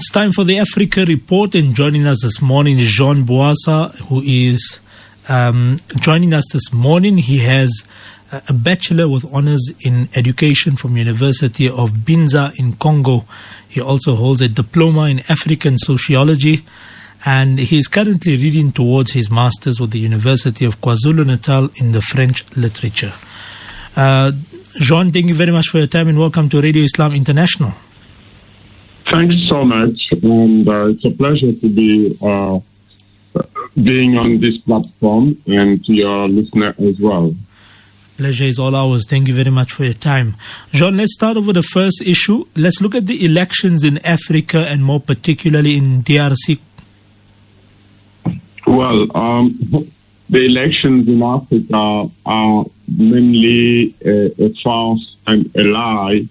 It's time for the Africa Report, and joining us this morning is Jean Bwasa, who is um, joining us this morning. He has a bachelor with honors in education from University of Binza in Congo. He also holds a diploma in African sociology, and he is currently reading towards his master's with the University of KwaZulu-Natal in the French literature. Uh, Jean, thank you very much for your time, and welcome to Radio Islam International. Thanks so much, and uh, it's a pleasure to be uh, being on this platform and to your listener as well. Pleasure is all ours. Thank you very much for your time. John, let's start over the first issue. Let's look at the elections in Africa and more particularly in DRC. Well, um, the elections in Africa are mainly a, a farce and a lie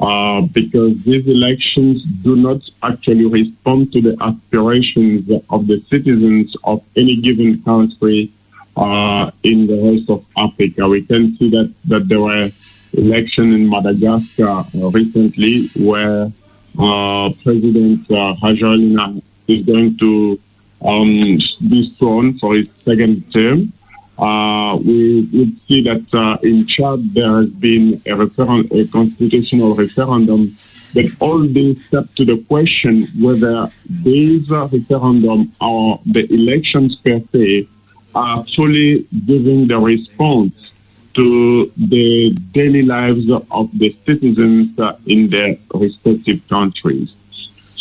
uh, because these elections do not actually respond to the aspirations of the citizens of any given country uh, in the rest of Africa. We can see that, that there were elections in Madagascar uh, recently where uh, President uh, Rajoelina is going to um, be sworn for his second term. Uh, we would see that uh, in Chad there has been a, a constitutional referendum, but all this up to the question whether these referendum or the elections per se are fully giving the response to the daily lives of the citizens uh, in their respective countries.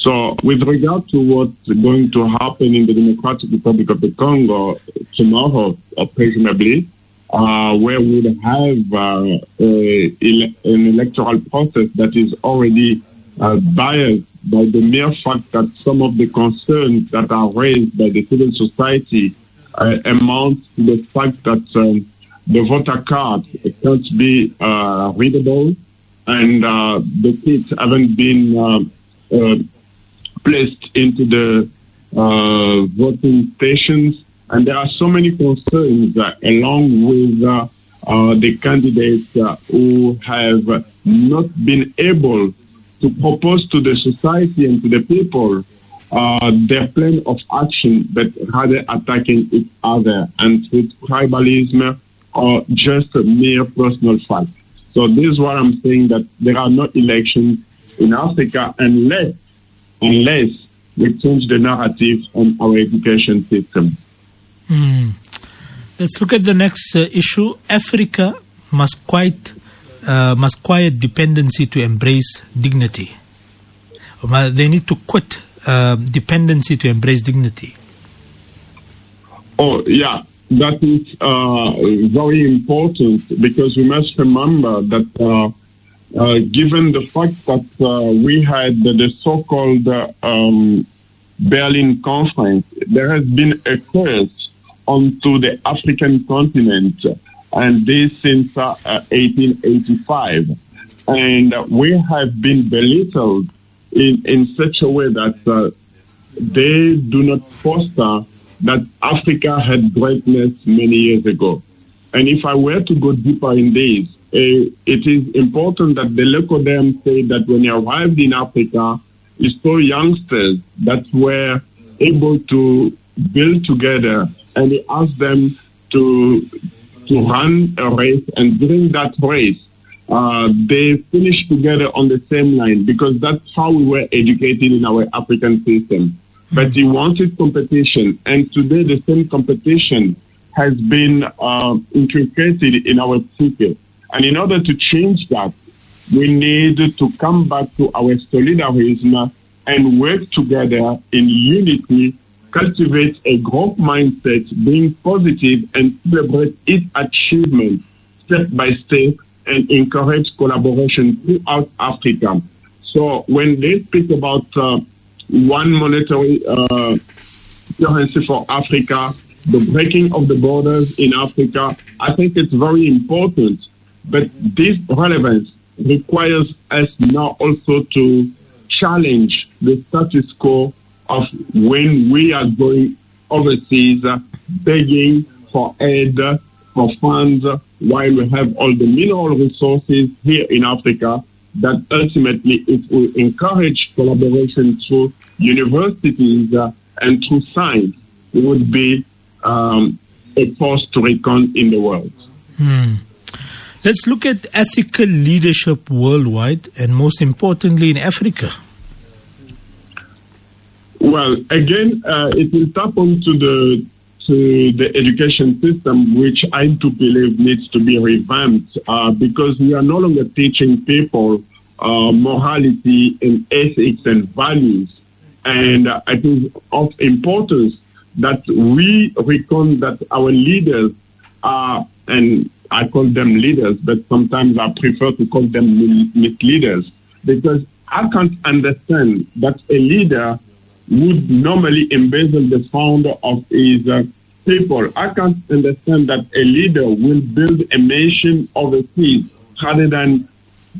So, with regard to what's going to happen in the Democratic Republic of the Congo tomorrow, uh, presumably, uh, where we'll have uh, a, an electoral process that is already uh, biased by the mere fact that some of the concerns that are raised by the civil society uh, amount to the fact that um, the voter card can't be uh, readable and the kids haven't been placed into the uh, voting stations. And there are so many concerns uh, along with uh, uh the candidates uh, who have not been able to propose to the society and to the people uh, their plan of action, but rather attacking each other and with tribalism or just a mere personal fight. So this is what I'm saying that there are no elections in Africa unless unless we change the narrative on our education system. Mm. Let's look at the next uh, issue. Africa must quite uh, must quiet dependency to embrace dignity. They need to quit uh, dependency to embrace dignity. Oh yeah, that is uh, very important because we must remember that uh, uh, given the fact that uh, we had the, so-called uh, um, Berlin Conference, there has been a curse onto the African continent, and this since 1885. Uh, and we have been belittled in, in such a way that uh, they do not foster that Africa had greatness many years ago. And if I were to go deeper in this, uh, it is important that the Lecoderm say that when he arrived in Africa, he saw youngsters that were able to build together and he asked them to to run a race and during that race uh, they finished together on the same line because that's how we were educated in our African system. But he wanted competition and today the same competition has been uh, in our psyche. And in order to change that, we need to come back to our solidarism and work together in unity, cultivate a growth mindset, being positive and celebrate its achievement step by step and encourage collaboration throughout Africa. So when they speak about uh, one monetary uh, currency for Africa, the breaking of the borders in Africa, I think it's very important but this relevance requires us now also to challenge the status quo of when we are going overseas uh, begging for aid, for funds, while we have all the mineral resources here in Africa that ultimately it will encourage collaboration through universities uh, and through science would be um, a force to reckon in the world. Hmm. Let's look at ethical leadership worldwide and most importantly in Africa. Well, again, uh, it will tap onto the to the education system, which I do believe needs to be revamped uh, because we are no longer teaching people uh, morality and ethics and values. And uh, it is of importance that we reckon that our leaders are, and I call them leaders, but sometimes I prefer to call them misleaders because I can't understand that a leader would normally embezzle the fund of his uh, people. I can't understand that a leader will build a nation overseas rather than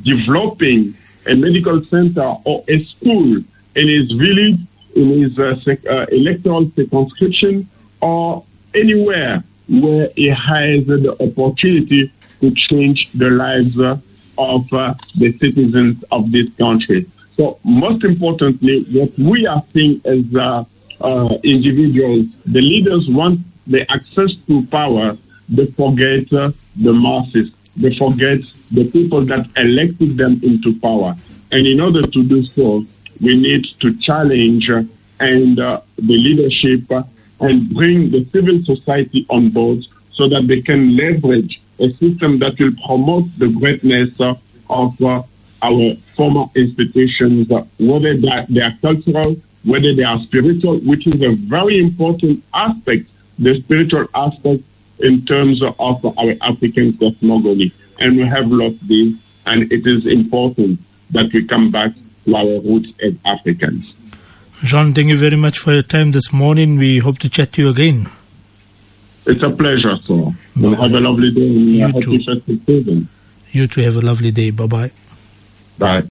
developing a medical center or a school in his village, in his uh, sec- uh, electoral circumscription, or anywhere where he has the opportunity to change the lives uh, of uh, the citizens of this country. So, most importantly, what we are seeing as uh, uh, individuals, the leaders want the access to power, they forget the masses. They forget the people that elected them into power. And in order to do so, we need to challenge and uh, the leadership and bring the civil society on board so that they can leverage a system that will promote the greatness of uh, our former institutions, whether they are cultural, whether they are spiritual, which is a very important aspect, the spiritual aspect in terms of our African cosmogony. And we have lost this, and it is important that we come back to our roots as Africans. Jean, thank you very much for your time this morning. We hope to chat to you again. It's a pleasure, sir. Well, have a lovely day. You too. You too have a lovely day. Bye-bye. Bye.